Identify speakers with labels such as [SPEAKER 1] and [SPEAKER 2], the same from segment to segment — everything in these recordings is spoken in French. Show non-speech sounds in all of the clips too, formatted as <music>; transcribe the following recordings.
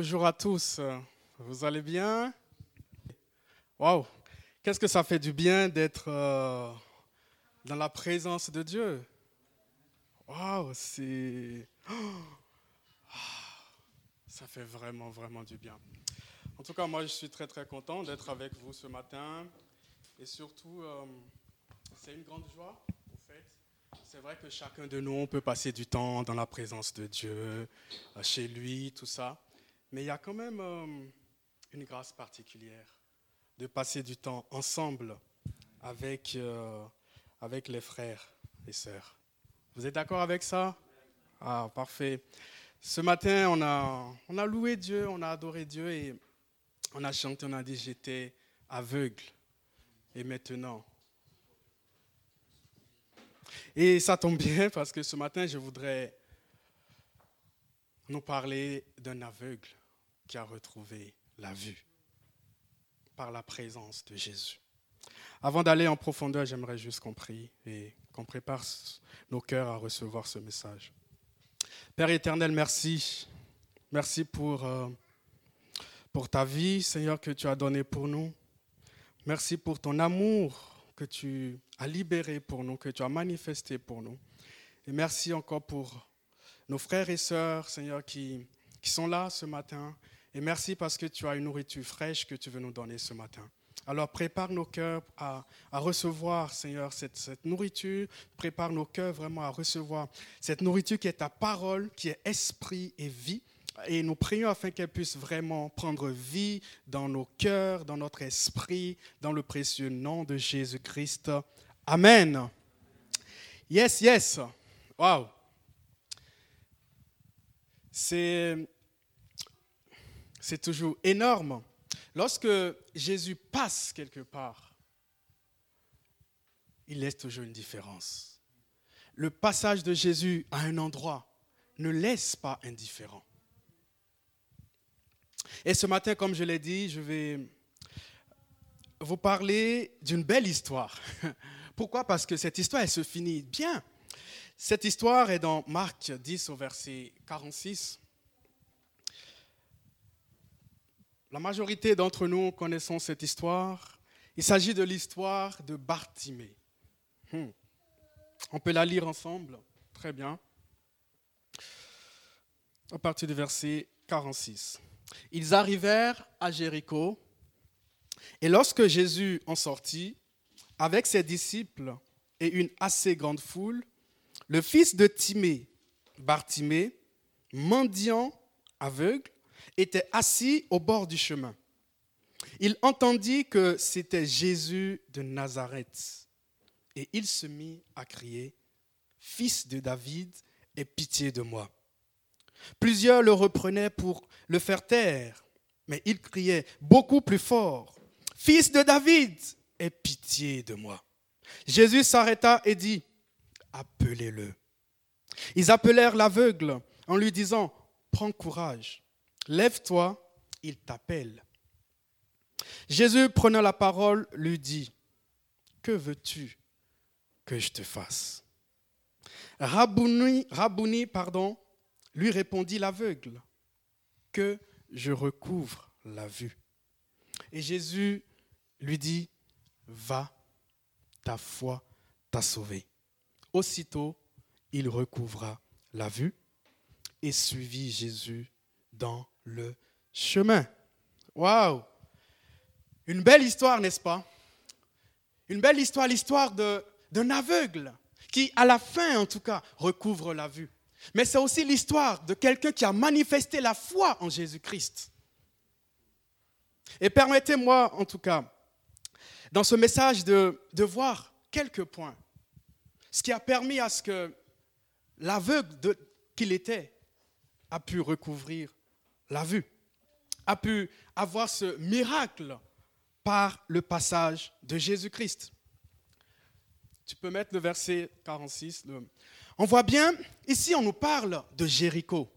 [SPEAKER 1] Bonjour à tous, vous allez bien? Waouh, qu'est-ce que ça fait du bien d'être euh, dans la présence de Dieu? Waouh, c'est. <gasps> ça fait vraiment, vraiment du bien. En tout cas, moi, je suis très, très content d'être avec vous ce matin. Et surtout, euh, c'est une grande joie, en fait. C'est vrai que chacun de nous, peut passer du temps dans la présence de Dieu, euh, chez lui, tout ça. Mais il y a quand même euh, une grâce particulière de passer du temps ensemble avec, euh, avec les frères et sœurs. Vous êtes d'accord avec ça? Ah, parfait. Ce matin, on a, on a loué Dieu, on a adoré Dieu et on a chanté, on a dit j'étais aveugle. Et maintenant? Et ça tombe bien parce que ce matin, je voudrais nous parler d'un aveugle qui a retrouvé la vue par la présence de Jésus. Avant d'aller en profondeur, j'aimerais juste qu'on prie et qu'on prépare nos cœurs à recevoir ce message. Père éternel, merci. Merci pour, euh, pour ta vie, Seigneur, que tu as donnée pour nous. Merci pour ton amour que tu as libéré pour nous, que tu as manifesté pour nous. Et merci encore pour nos frères et sœurs, Seigneur, qui, qui sont là ce matin et merci parce que tu as une nourriture fraîche que tu veux nous donner ce matin. Alors prépare nos cœurs à, recevoir, Seigneur, cette, nourriture. Prépare nos cœurs vraiment à recevoir cette nourriture qui est ta parole, qui est esprit et vie. Et nous prions afin qu'elle puisse vraiment prendre vie dans nos cœurs, dans notre esprit, dans le précieux nom de Jésus-Christ. Amen. Yes, yes. Wow. C'est c'est toujours énorme. Lorsque Jésus passe quelque part, il laisse toujours une différence. Le passage de Jésus à un endroit ne laisse pas indifférent. Et ce matin, comme je l'ai dit, je vais vous parler d'une belle histoire. <laughs> Pourquoi? Parce que cette histoire, elle se finit bien. Cette histoire est dans Marc 10 au verset 46. La majorité d'entre nous connaissons cette histoire. Il s'agit de l'histoire de Bartimée. Hmm. On peut la lire ensemble. Très bien. À partir du verset 46. Ils arrivèrent à Jéricho, et lorsque Jésus en sortit, avec ses disciples et une assez grande foule, le fils de Timée, Bartimée, mendiant aveugle, était assis au bord du chemin. Il entendit que c'était Jésus de Nazareth et il se mit à crier, Fils de David, aie pitié de moi. Plusieurs le reprenaient pour le faire taire, mais il criait beaucoup plus fort, Fils de David, aie pitié de moi. Jésus s'arrêta et dit, Appelez-le. Ils appelèrent l'aveugle en lui disant, Prends courage, Lève-toi, il t'appelle. Jésus, prenant la parole, lui dit, Que veux-tu que je te fasse? Rabouni, Rabouni pardon, lui répondit l'aveugle, Que je recouvre la vue. Et Jésus lui dit, Va, ta foi t'a sauvé. Aussitôt, il recouvra la vue et suivit Jésus dans le chemin. Waouh! Une belle histoire, n'est-ce pas? Une belle histoire, l'histoire d'un aveugle qui, à la fin en tout cas, recouvre la vue. Mais c'est aussi l'histoire de quelqu'un qui a manifesté la foi en Jésus-Christ. Et permettez-moi, en tout cas, dans ce message, de, de voir quelques points. Ce qui a permis à ce que l'aveugle qu'il était a pu recouvrir l'a vu, a pu avoir ce miracle par le passage de Jésus-Christ. Tu peux mettre le verset 46. On voit bien, ici on nous parle de Jéricho.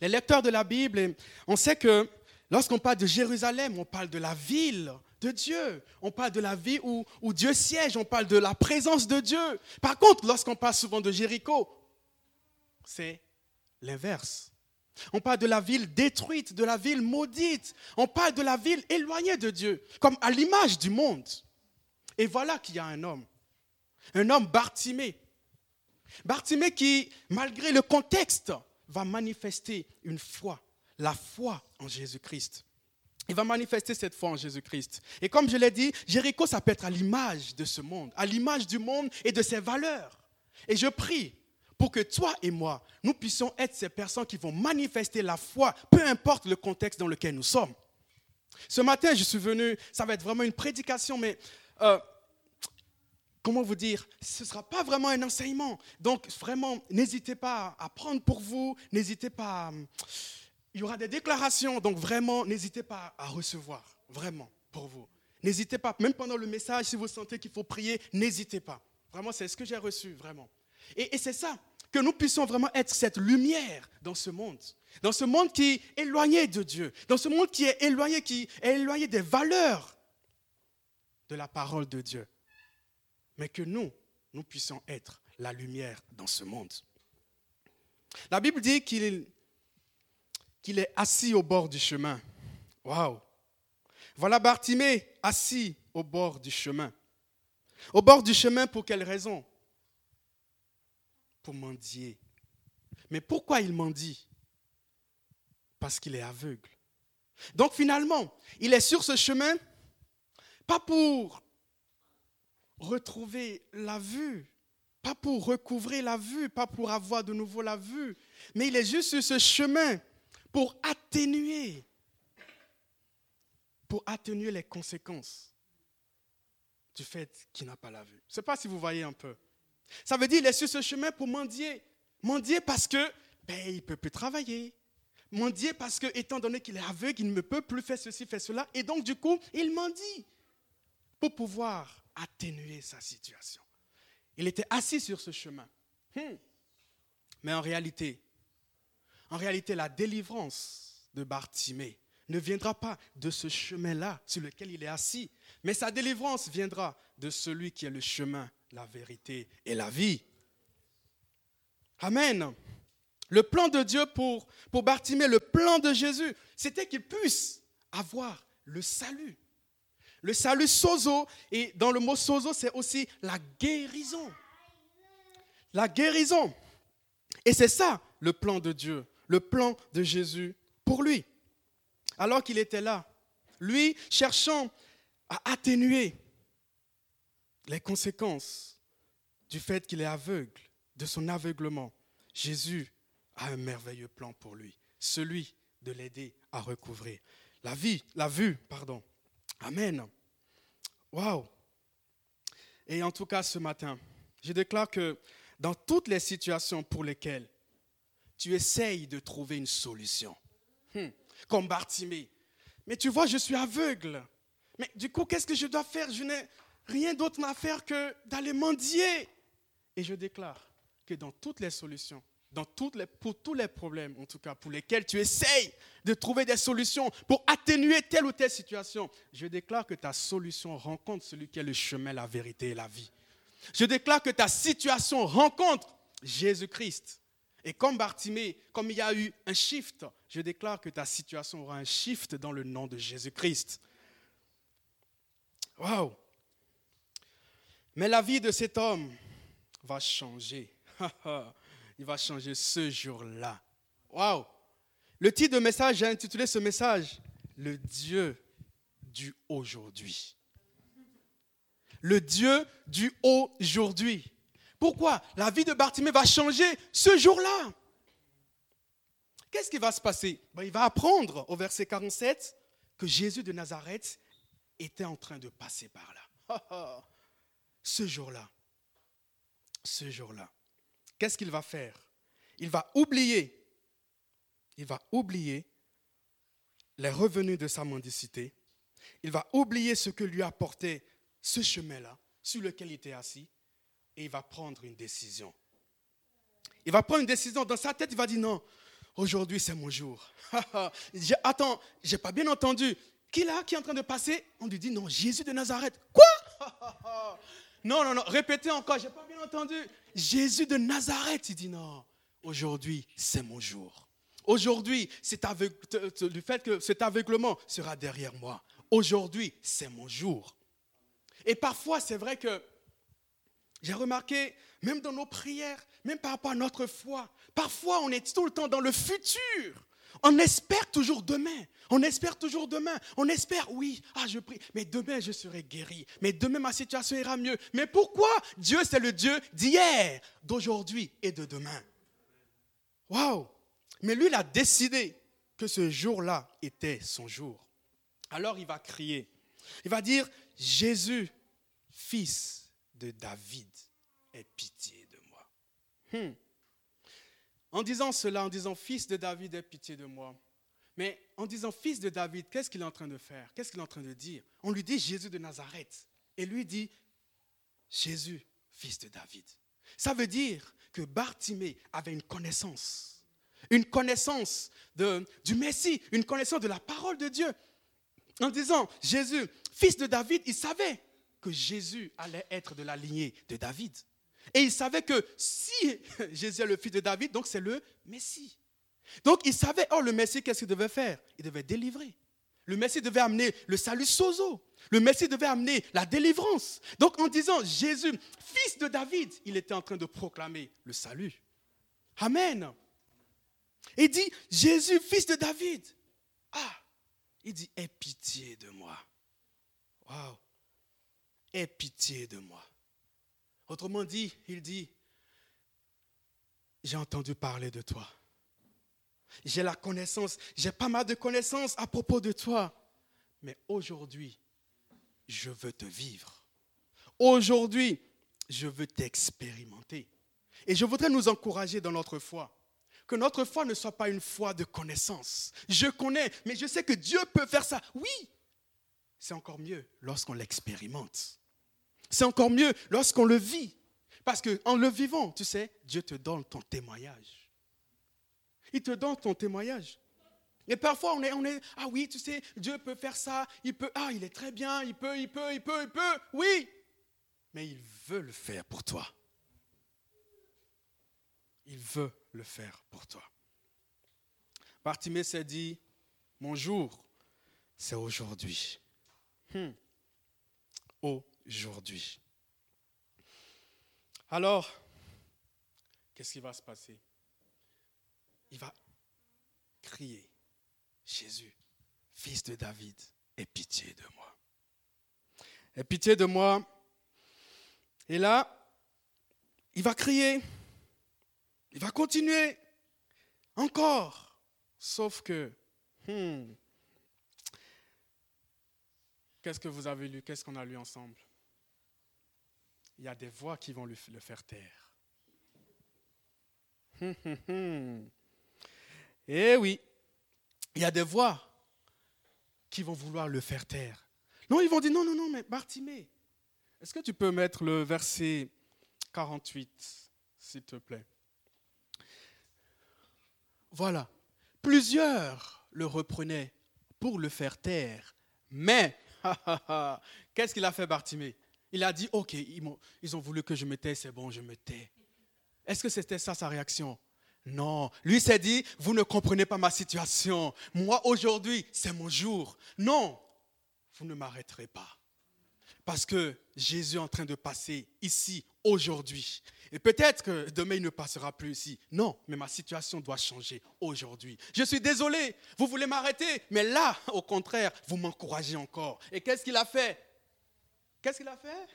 [SPEAKER 1] Les lecteurs de la Bible, on sait que lorsqu'on parle de Jérusalem, on parle de la ville de Dieu. On parle de la vie où, où Dieu siège, on parle de la présence de Dieu. Par contre, lorsqu'on parle souvent de Jéricho, c'est l'inverse. On parle de la ville détruite, de la ville maudite. On parle de la ville éloignée de Dieu, comme à l'image du monde. Et voilà qu'il y a un homme, un homme Bartimée. Bartimée qui, malgré le contexte, va manifester une foi, la foi en Jésus-Christ. Il va manifester cette foi en Jésus-Christ. Et comme je l'ai dit, Jéricho, ça peut être à l'image de ce monde, à l'image du monde et de ses valeurs. Et je prie pour que toi et moi, nous puissions être ces personnes qui vont manifester la foi, peu importe le contexte dans lequel nous sommes. Ce matin, je suis venu, ça va être vraiment une prédication, mais euh, comment vous dire, ce ne sera pas vraiment un enseignement. Donc vraiment, n'hésitez pas à prendre pour vous, n'hésitez pas, il y aura des déclarations, donc vraiment, n'hésitez pas à recevoir, vraiment, pour vous. N'hésitez pas, même pendant le message, si vous sentez qu'il faut prier, n'hésitez pas. Vraiment, c'est ce que j'ai reçu, vraiment. Et c'est ça, que nous puissions vraiment être cette lumière dans ce monde. Dans ce monde qui est éloigné de Dieu. Dans ce monde qui est éloigné, qui est éloigné des valeurs de la parole de Dieu. Mais que nous, nous puissions être la lumière dans ce monde. La Bible dit qu'il est assis au bord du chemin. Waouh! Voilà Bartimée assis au bord du chemin. Au bord du chemin, pour quelle raison? Mendier. Mais pourquoi il mendie? Parce qu'il est aveugle. Donc finalement, il est sur ce chemin, pas pour retrouver la vue, pas pour recouvrir la vue, pas pour avoir de nouveau la vue, mais il est juste sur ce chemin pour atténuer, pour atténuer les conséquences du fait qu'il n'a pas la vue. Je ne sais pas si vous voyez un peu. Ça veut dire qu'il est sur ce chemin pour mendier. Mendier parce que ben, il ne peut plus travailler. Mendier parce que, étant donné qu'il est aveugle, il ne peut plus faire ceci, faire cela. Et donc, du coup, il mendie pour pouvoir atténuer sa situation. Il était assis sur ce chemin. Hmm. Mais en réalité, en réalité, la délivrance de Bartimée ne viendra pas de ce chemin-là sur lequel il est assis, mais sa délivrance viendra de celui qui est le chemin, la vérité et la vie. Amen. Le plan de Dieu pour, pour Bartimée, le plan de Jésus, c'était qu'il puisse avoir le salut. Le salut sozo, et dans le mot sozo, c'est aussi la guérison. La guérison. Et c'est ça le plan de Dieu, le plan de Jésus pour lui. Alors qu'il était là, lui cherchant à atténuer les conséquences du fait qu'il est aveugle, de son aveuglement, Jésus a un merveilleux plan pour lui, celui de l'aider à recouvrer la vie, la vue, pardon. Amen. Waouh. Et en tout cas, ce matin, je déclare que dans toutes les situations pour lesquelles tu essayes de trouver une solution, hmm, comme Bartimée, mais tu vois, je suis aveugle. Mais du coup, qu'est-ce que je dois faire? Je rien d'autre à faire que d'aller mendier. Et je déclare que dans toutes les solutions, dans toutes les, pour tous les problèmes, en tout cas pour lesquels tu essayes de trouver des solutions pour atténuer telle ou telle situation, je déclare que ta solution rencontre celui qui est le chemin, la vérité et la vie. Je déclare que ta situation rencontre Jésus-Christ. Et comme Bartimée, comme il y a eu un shift, je déclare que ta situation aura un shift dans le nom de Jésus-Christ. Waouh! Mais la vie de cet homme va changer. <laughs> Il va changer ce jour-là. Waouh! Le titre de message, j'ai intitulé ce message Le Dieu du aujourd'hui. Le Dieu du aujourd'hui. Pourquoi La vie de Bartimée va changer ce jour-là? Qu'est-ce qui va se passer? Ben, Il va apprendre au verset 47 que Jésus de Nazareth était en train de passer par là. <laughs> ce jour-là, ce jour-là, qu'est-ce qu'il va faire? Il va oublier, il va oublier les revenus de sa mendicité, il va oublier ce que lui apportait ce chemin-là sur lequel il était assis, et il va prendre une décision. Il va prendre une décision dans sa tête, il va dire non, aujourd'hui c'est mon jour. <laughs> Attends, j'ai pas bien entendu. Qui là qui est en train de passer? On lui dit non, Jésus de Nazareth. Quoi? <laughs> Non, non, non, répétez encore, j'ai pas bien entendu. Jésus de Nazareth, il dit non, aujourd'hui c'est mon jour. Aujourd'hui, le fait que cet aveuglement sera derrière moi. Aujourd'hui, c'est mon jour. Et parfois, c'est vrai que j'ai remarqué, même dans nos prières, même par rapport à notre foi, parfois on est tout le temps dans le futur. On espère toujours demain. On espère toujours demain. On espère, oui, ah, je prie, mais demain je serai guéri. Mais demain ma situation ira mieux. Mais pourquoi Dieu, c'est le Dieu d'hier, d'aujourd'hui et de demain? Waouh Mais lui, il a décidé que ce jour-là était son jour. Alors il va crier. Il va dire, Jésus, fils de David, aie pitié de moi. Hmm. En disant cela, en disant fils de David, aie pitié de moi. Mais en disant fils de David, qu'est-ce qu'il est en train de faire? Qu'est-ce qu'il est en train de dire? On lui dit Jésus de Nazareth. Et lui dit Jésus, fils de David. Ça veut dire que Bartimée avait une connaissance, une connaissance du Messie, une connaissance de la parole de Dieu. En disant Jésus, fils de David, il savait que Jésus allait être de la lignée de David. Et il savait que si <laughs> Jésus est le fils de David, donc c'est le Messie. Donc il savait, oh le Messie, qu'est-ce qu'il devait faire? Il devait délivrer. Le Messie devait amener le salut sozo. Le Messie devait amener la délivrance. Donc en disant Jésus, fils de David, il était en train de proclamer le salut. Amen. Il dit Jésus, fils de David. Ah, il dit aie pitié de moi. Waouh. Aie pitié de moi. Autrement dit, il dit, j'ai entendu parler de toi. J'ai la connaissance, j'ai pas mal de connaissances à propos de toi. Mais aujourd'hui, je veux te vivre. Aujourd'hui, je veux t'expérimenter. Et je voudrais nous encourager dans notre foi. Que notre foi ne soit pas une foi de connaissance. Je connais, mais je sais que Dieu peut faire ça. Oui, c'est encore mieux lorsqu'on l'expérimente. C'est encore mieux lorsqu'on le vit. Parce qu'en le vivant, tu sais, Dieu te donne ton témoignage. Il te donne ton témoignage. Et parfois, on est, on est, ah oui, tu sais, Dieu peut faire ça, il peut, ah, il est très bien, il peut, il peut, il peut, il peut, oui. Mais il veut le faire pour toi. Il veut le faire pour toi. Bartimée s'est dit, mon jour, c'est aujourd'hui. Hmm. Alors, qu'est-ce qui va se passer? Il va crier, Jésus, fils de David, aie pitié de moi. Aie pitié de moi. Et là, il va crier, il va continuer encore, sauf que, hmm, qu'est-ce que vous avez lu, qu'est-ce qu'on a lu ensemble? Il y a des voix qui vont le faire taire. Eh oui, il y a des voix qui vont vouloir le faire taire. Non, ils vont dire non, non, non, mais Bartimée, est-ce que tu peux mettre le verset 48, s'il te plaît? Voilà. Plusieurs le reprenaient pour le faire taire. Mais, <laughs> qu'est-ce qu'il a fait Bartimée? Il a dit, OK, ils, ont, voulu que je me tais, c'est bon, je me tais. Est-ce que c'était ça sa réaction? Non. Lui s'est dit, vous ne comprenez pas ma situation. Moi, aujourd'hui, c'est mon jour. Non, vous ne m'arrêterez pas. Parce que Jésus est en train de passer ici, aujourd'hui. Et peut-être que demain, il ne passera plus ici. Non, mais ma situation doit changer aujourd'hui. Je suis désolé, vous voulez m'arrêter, mais là, au contraire, vous m'encouragez encore. Et qu'est-ce qu'il a fait? Qu'est-ce qu'il a fait?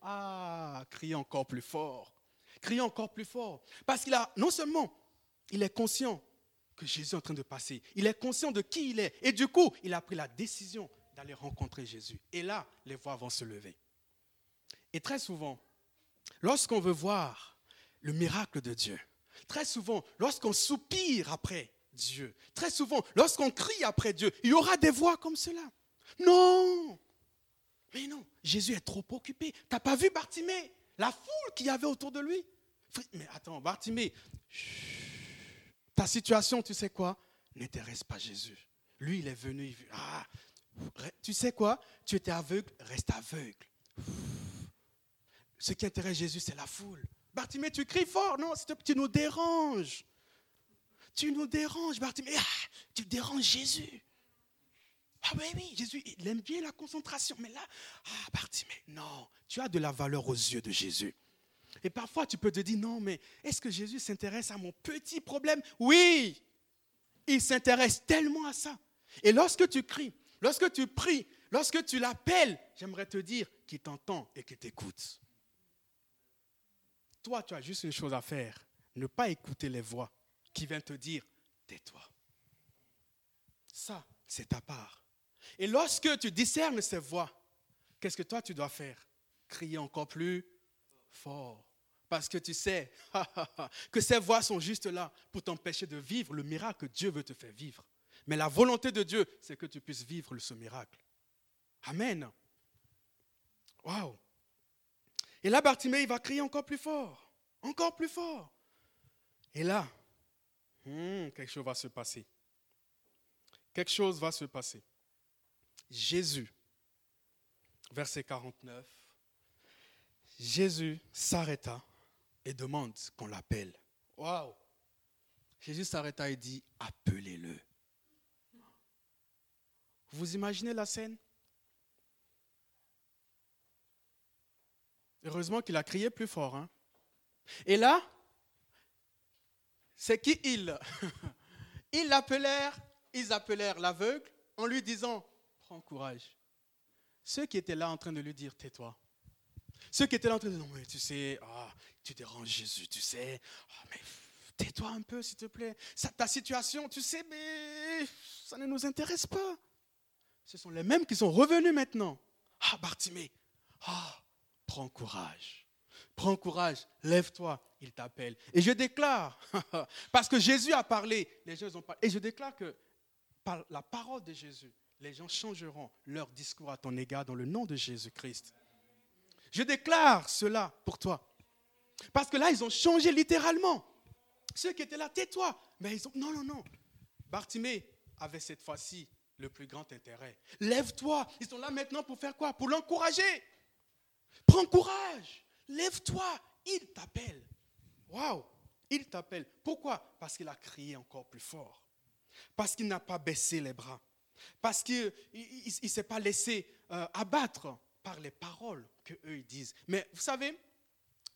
[SPEAKER 1] Ah, crier encore plus fort. Crier encore plus fort. Parce qu'il a, non seulement, il est conscient que Jésus est en train de passer, il est conscient de qui il est. Et du coup, il a pris la décision d'aller rencontrer Jésus. Et là, les voix vont se lever. Et très souvent, lorsqu'on veut voir le miracle de Dieu, très souvent, lorsqu'on soupire après Dieu, très souvent, lorsqu'on crie après Dieu, il y aura des voix comme cela. Non, mais non, Jésus est trop occupé. Tu n'as pas vu Bartimée? La foule qu'il y avait autour de lui Mais attends, Bartimée, ta situation, tu sais quoi? N'intéresse pas Jésus. Lui, il est venu, il ah, tu sais quoi? Tu étais aveugle, reste aveugle. Ce qui intéresse Jésus, c'est la foule. Bartimée, tu cries fort. Non, tu nous déranges. tu nous déranges, Bartimée. Ah, tu déranges Jésus. Ah oui, oui, Jésus, il aime bien la concentration. Mais là, ah, Bartimée, non, tu as de la valeur aux yeux de Jésus. Et parfois, tu peux te dire, non, mais est-ce que Jésus s'intéresse à mon petit problème? Oui, il s'intéresse tellement à ça. Et lorsque tu cries, lorsque tu pries, lorsque tu l'appelles, j'aimerais te dire qu'il t'entend et qu'il t'écoute. Toi, tu as juste une chose à faire, ne pas écouter les voix qui viennent te dire, tais-toi. Ça, c'est ta part. Et lorsque tu discernes ces voix, qu'est-ce que toi tu dois faire? Crier encore plus fort. Parce que tu sais <laughs> que ces voix sont juste là pour t'empêcher de vivre le miracle que Dieu veut te faire vivre. Mais la volonté de Dieu, c'est que tu puisses vivre ce miracle. Amen. Waouh. Et là, Bartimée, il va crier encore plus fort. Encore plus fort. Et là, hmm, quelque chose va se passer. Quelque chose va se passer. Jésus, verset 49, Jésus s'arrêta et demande qu'on l'appelle. Waouh! Jésus s'arrêta et dit Appelez-le. Vous imaginez la scène? Heureusement qu'il a crié plus fort. Hein? Et là, c'est qui ils <laughs> Ils l'appelèrent, ils appelèrent l'aveugle en lui disant Prends courage. Ceux qui étaient là en train de lui dire Tais-toi. Ceux qui étaient là en train de dire Non, mais tu sais, ah, tu déranges Jésus, tu sais. Ah, mais tais-toi un peu, s'il te plaît. ta situation, tu sais, mais ça ne nous intéresse pas. Ce sont les mêmes qui sont revenus maintenant. Ah, Bartimée, ah, prends courage. Prends courage, lève-toi, il t'appelle. Et je déclare, <laughs> parce que Jésus a parlé, les gens ont parlé, et je déclare que par la parole de Jésus, les gens changeront leur discours à ton égard dans le nom de Jésus-Christ. Je déclare cela pour toi. Parce que là, ils ont changé littéralement. Ceux qui étaient là, tais-toi. Mais ils ont, non, non, non. Bartimée avait cette fois-ci le plus grand intérêt. Lève-toi. Ils sont là maintenant pour faire quoi? Pour l'encourager. Prends courage. Lève-toi. Il t'appelle. Waouh. Il t'appelle. Pourquoi? Parce qu'il a crié encore plus fort. Parce qu'il n'a pas baissé les bras. Parce qu'il ne s'est pas laissé euh, abattre par les paroles que eux ils disent. Mais vous savez,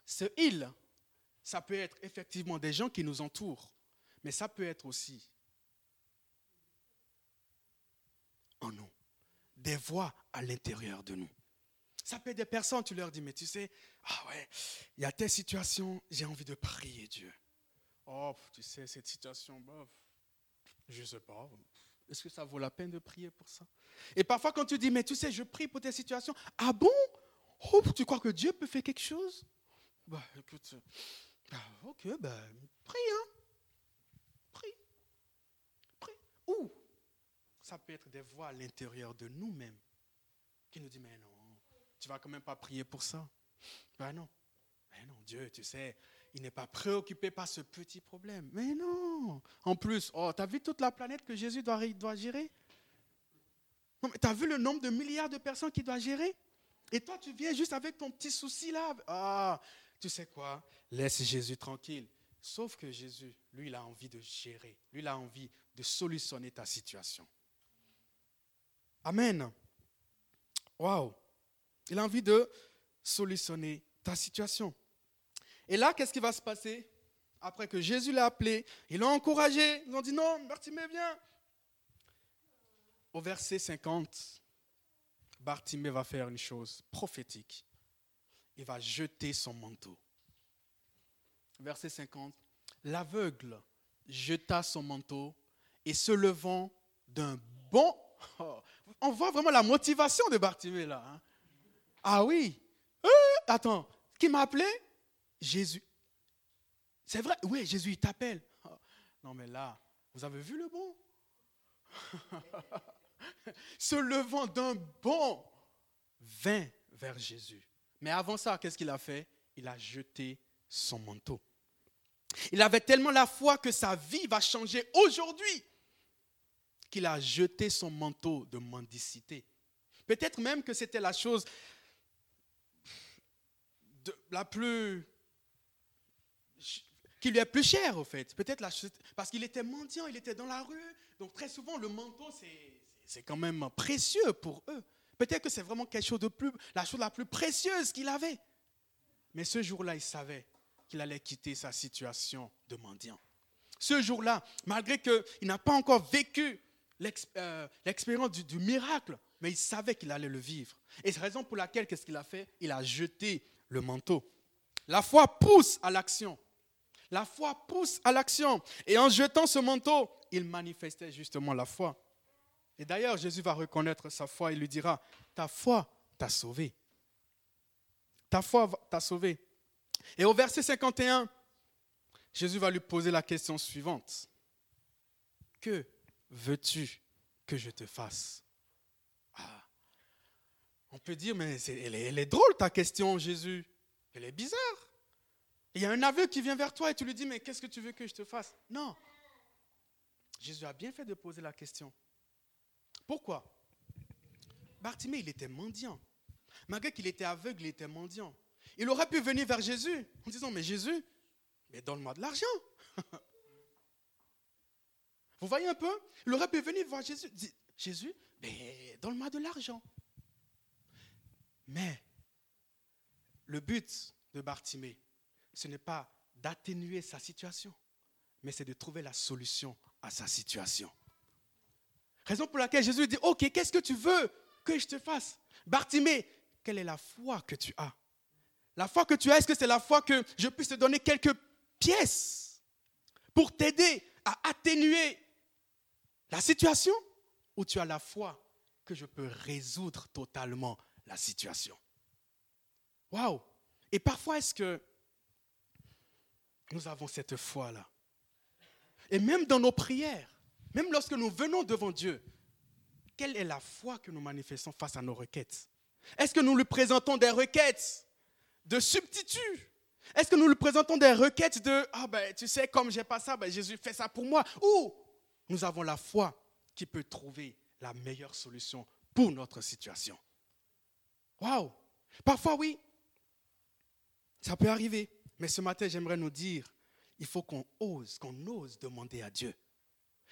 [SPEAKER 1] ce il, ça peut être effectivement des gens qui nous entourent, mais ça peut être aussi en nous, des voix à l'intérieur de nous. Ça peut être des personnes, tu leur dis, mais tu sais, ah ouais, il y a telle situation, j'ai envie de prier Dieu. Oh, tu sais, cette situation, bof, je ne sais pas. Est-ce que ça vaut la peine de prier pour ça? Et parfois, quand tu dis, mais tu sais, je prie pour telle situation, ah bon? Oh, tu crois que Dieu peut faire quelque chose? Bah, écoute, bah, ok, bah, prie, hein Prie. Prie. Ou, ça peut être des voix à l'intérieur de nous-mêmes qui nous disent, mais non, tu vas quand même pas prier pour ça. Ben non. Ben non, Dieu, tu sais, il n'est pas préoccupé par ce petit problème. Mais non. En plus, oh, tu as vu toute la planète que Jésus doit, gérer? Non, mais tu as vu le nombre de milliards de personnes qu'il doit gérer? Et toi, tu viens juste avec ton petit souci là. Ah, tu sais quoi? Laisse Jésus tranquille. Sauf que Jésus, lui, il a envie de gérer. Lui, il a envie de solutionner ta situation. Amen. Waouh. Il a envie de solutionner ta situation. Et là, qu'est-ce qui va se passer Après que Jésus l'a appelé, ils l'ont encouragé. Ils ont dit non, Bartimée, viens. Au verset 50, Bartimée va faire une chose prophétique. Il va jeter son manteau. Verset 50. L'aveugle jeta son manteau et se levant d'un bon... <laughs> on voit vraiment la motivation de Bartimée là. Hein. Ah oui. Euh, attends, qui m'a appelé? Jésus. C'est vrai, oui, Jésus, il t'appelle. Non, mais là, vous avez vu le bon? <laughs> Se levant d'un bond, vint vers Jésus. Mais avant ça, qu'est-ce qu'il a fait? Il a jeté son manteau. Il avait tellement la foi que sa vie va changer aujourd'hui qu'il a jeté son manteau de mendicité. Peut-être même que c'était la chose la plus qui lui est plus cher, au fait. Peut-être parce qu'il était mendiant, il était dans la rue. Donc très souvent, le manteau, c'est quand même précieux pour eux. Peut-être que c'est vraiment quelque chose de plus, la chose la plus précieuse qu'il avait. Mais ce jour-là, il savait qu'il allait quitter sa situation de mendiant. Ce jour-là, malgré qu'il n'a pas encore vécu euh, l'expérience du, du, miracle, mais il savait qu'il allait le vivre. Et c'est la raison pour laquelle, qu'est-ce qu'il a fait? Il a jeté le manteau. La foi pousse à l'action. La foi pousse à l'action. Et en jetant ce manteau, il manifestait justement la foi. Et d'ailleurs, Jésus va reconnaître sa foi et lui dira, ta foi t'a sauvé. Ta foi t'a sauvé. Et au verset 51, Jésus va lui poser la question suivante. Que veux-tu que je te fasse? Ah. On peut dire, mais elle, est, elle est drôle ta question, Jésus. Elle est bizarre. Il y a un aveugle qui vient vers toi et tu lui dis, mais qu'est-ce que tu veux que je te fasse? Non. Jésus a bien fait de poser la question. Pourquoi? Bartimée, il était mendiant. Malgré qu'il était aveugle, il était mendiant. Il aurait pu venir vers Jésus en disant, mais Jésus, mais donne-moi de l'argent. <laughs> Vous voyez un peu? Il aurait pu venir voir Jésus, Jésus, mais donne-moi de l'argent. Mais le but de Bartimée, ce n'est pas d'atténuer sa situation, mais c'est de trouver la solution à sa situation. Raison pour laquelle Jésus dit, ok, qu'est-ce que tu veux que je te fasse? Bartimée, quelle est la foi que tu as? La foi que tu as, est-ce que c'est la foi que je puisse te donner quelques pièces pour t'aider à atténuer la situation? Ou tu as la foi que je peux résoudre totalement la situation? Waouh! Et parfois, est-ce que nous avons cette foi-là. Et même dans nos prières, même lorsque nous venons devant Dieu, quelle est la foi que nous manifestons face à nos requêtes? Est-ce que nous lui présentons des requêtes de substitut? Est-ce que nous lui présentons des requêtes de Ah ben tu sais, comme j'ai pas ça, ben, Jésus fait ça pour moi Ou nous avons la foi qui peut trouver la meilleure solution pour notre situation. Waouh! Parfois, oui, ça peut arriver. Mais ce matin, j'aimerais nous dire il faut qu'on ose, qu'on ose demander à Dieu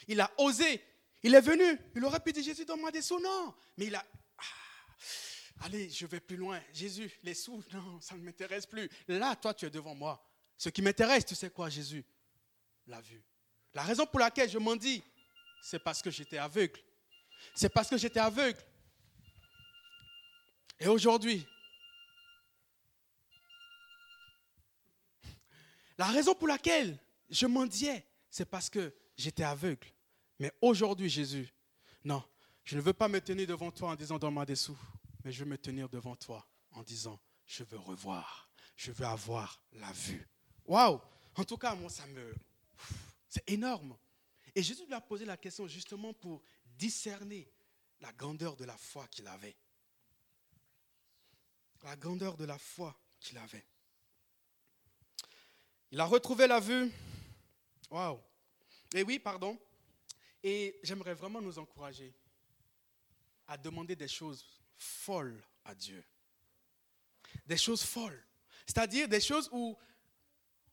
[SPEAKER 1] il a osé. Il est venu. Il aurait pu dire Jésus, donne-moi des sous. Non. Mais il a. Ah, allez, je vais plus loin. Jésus, les sous, non, ça ne m'intéresse plus. Là, toi, tu es devant moi. Ce qui m'intéresse, tu sais quoi, Jésus? La vue. La raison pour laquelle je m'en dis, c'est parce que j'étais aveugle. C'est parce que j'étais aveugle. Et aujourd'hui, la raison pour laquelle je mendiais, c'est parce que j'étais aveugle. Mais aujourd'hui, Jésus, non, je ne veux pas me tenir devant toi en disant donne-moi des sous, mais je veux me tenir devant toi en disant je veux revoir, je veux avoir la vue. Waouh En tout cas, moi, ça me. C'est énorme. Et Jésus lui a posé la question justement pour discerner la grandeur de la foi qu'il avait. La grandeur de la foi qu'il avait. Il a retrouvé la vue. Waouh et oui, pardon. Et j'aimerais vraiment nous encourager à demander des choses folles à Dieu. Des choses folles. C'est-à-dire des choses où,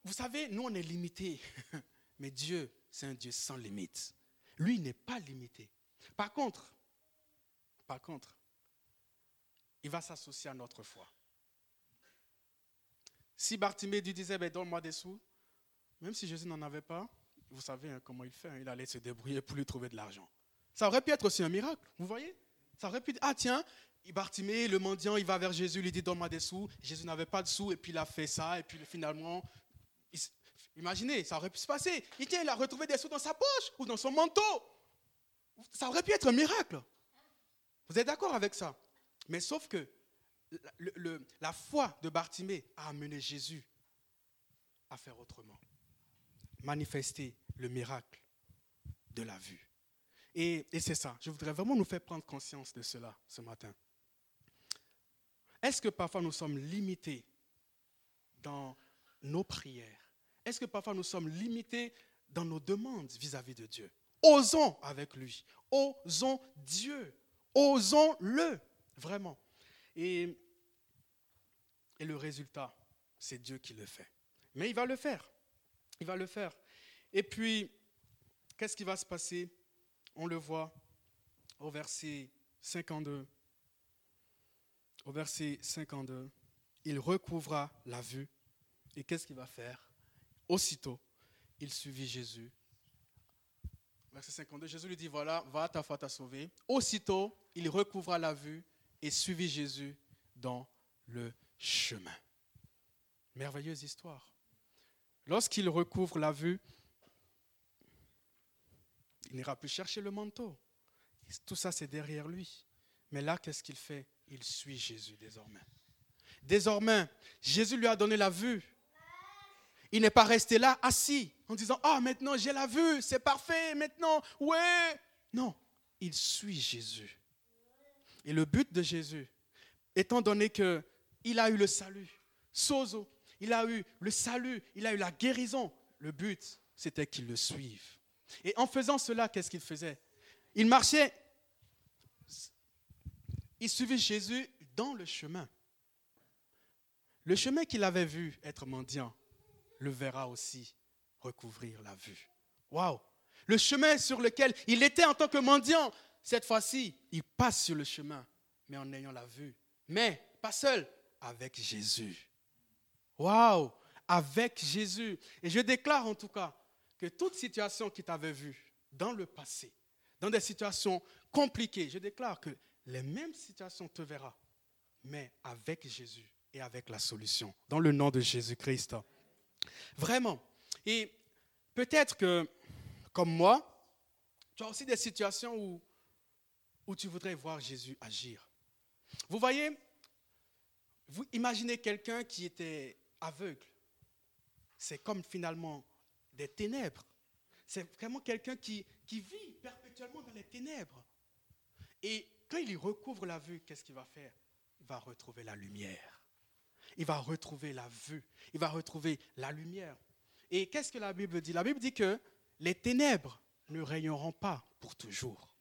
[SPEAKER 1] vous savez, nous on est limités. <laughs> Mais Dieu, c'est un Dieu sans limite. Lui n'est pas limité. Par contre, par contre, il va s'associer à notre foi. Si Bartimée lui disait, ben, donne-moi des sous, même si Jésus n'en avait pas, vous savez hein, comment il fait, hein, il allait se débrouiller pour lui trouver de l'argent. Ça aurait pu être aussi un miracle, vous voyez? Ça aurait pu ah tiens, Bartimée, le mendiant, il va vers Jésus, il lui dit donne-moi des sous. Jésus n'avait pas de sous et puis il a fait ça et puis finalement, imaginez, ça aurait pu se passer. Il, il a retrouvé des sous dans sa poche ou dans son manteau. Ça aurait pu être un miracle. Vous êtes d'accord avec ça? Mais sauf que la foi de Bartimée a amené Jésus à faire autrement. Manifester le miracle de la vue. Et, c'est ça, je voudrais vraiment nous faire prendre conscience de cela ce matin. Est-ce que parfois nous sommes limités dans nos prières? Est-ce que parfois nous sommes limités dans nos demandes vis-à-vis de Dieu? Osons avec lui, osons Dieu, osons-le, vraiment. Et le résultat, c'est Dieu qui le fait. Mais il va le faire. Il va le faire. Et puis, qu'est-ce qui va se passer? On le voit au verset 52. Au verset 52, il recouvra la vue. Et qu'est-ce qu'il va faire? Aussitôt, il suivit Jésus. Verset 52, Jésus lui dit, voilà, va, ta foi t'a sauvé. Aussitôt, il recouvra la vue et suivit Jésus dans le chemin. Merveilleuse histoire. Lorsqu'il recouvre la vue, il n'ira plus chercher le manteau. Tout ça, c'est derrière lui. Mais là, qu'est-ce qu'il fait? Il suit Jésus désormais. Désormais, Jésus lui a donné la vue. Il n'est pas resté là assis en disant, ah, maintenant j'ai la vue, c'est parfait, maintenant, ouais. Non, il suit Jésus. Et le but de Jésus, étant donné qu'il a eu le salut, sozo, il a eu le salut, il a eu la guérison, le but, c'était qu'il le suive. Et en faisant cela, qu'est-ce qu'il faisait? Il marchait, il suivait Jésus dans le chemin. Le chemin qu'il avait vu être mendiant, le verra aussi recouvrir la vue. Waouh Le chemin sur lequel il était en tant que mendiant, cette fois-ci, il passe sur le chemin, mais en ayant la vue. Mais pas seul, avec Jésus. Waouh Avec Jésus. Et je déclare en tout cas que toute situation qui t'avait vue dans le passé, dans des situations compliquées, je déclare que les mêmes situations te verra, mais avec Jésus et avec la solution, dans le nom de Jésus-Christ. Vraiment. Et peut-être que, comme moi, tu as aussi des situations où, où tu voudrais voir Jésus agir. Vous voyez, vous imaginez quelqu'un qui était aveugle. C'est comme finalement des ténèbres. C'est vraiment quelqu'un qui, vit perpétuellement dans les ténèbres. Et quand il recouvre la vue, qu'est-ce qu'il va faire? Il va retrouver la lumière. Il va retrouver la vue. Il va retrouver la lumière. Et qu'est-ce que la Bible dit? La Bible dit que les ténèbres ne rayonneront pas pour toujours.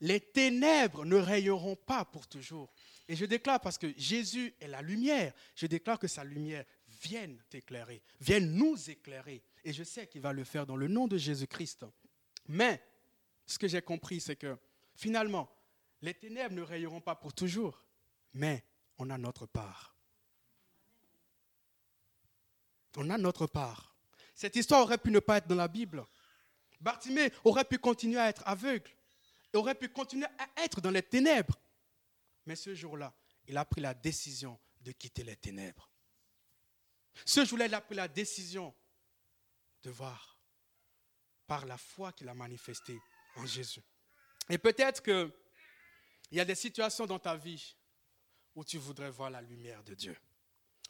[SPEAKER 1] Les ténèbres ne rayonneront pas pour toujours. Et je déclare, parce que Jésus est la lumière, je déclare que sa lumière vienne t'éclairer, vienne nous éclairer. Et je sais qu'il va le faire dans le nom de Jésus-Christ. Mais ce que j'ai compris, c'est que finalement, les ténèbres ne rayonneront pas pour toujours, mais on a notre part. On a notre part. Cette histoire aurait pu ne pas être dans la Bible. Bartimée aurait pu continuer à être aveugle, aurait pu continuer à être dans les ténèbres. Mais ce jour-là, il a pris la décision de quitter les ténèbres. Ce jour-là, il a pris la décision de voir par la foi qu'il a manifestée en Jésus. Et peut-être qu'il y a des situations dans ta vie où tu voudrais voir la lumière de Dieu.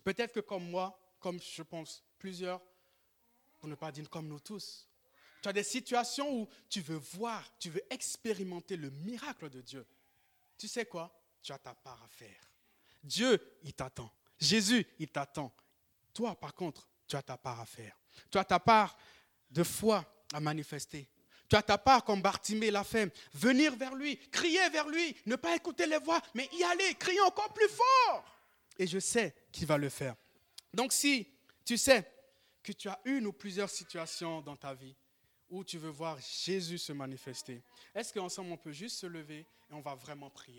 [SPEAKER 1] Peut-être que comme moi, comme je pense plusieurs, pour ne pas dire comme nous tous, tu as des situations où tu veux voir, tu veux expérimenter le miracle de Dieu. Tu sais quoi? Tu as ta part à faire. Dieu, il t'attend. Jésus, il t'attend. Toi, par contre, tu as ta part à faire. Tu as ta part de foi à manifester. Tu as ta part, comme Bartimée l'a fait, venir vers lui, crier vers lui, ne pas écouter les voix, mais y aller, crier encore plus fort. Et je sais qu'il va le faire. Donc si tu sais que tu as une ou plusieurs situations dans ta vie où tu veux voir Jésus se manifester, est-ce qu'ensemble on peut juste se lever et on va vraiment prier?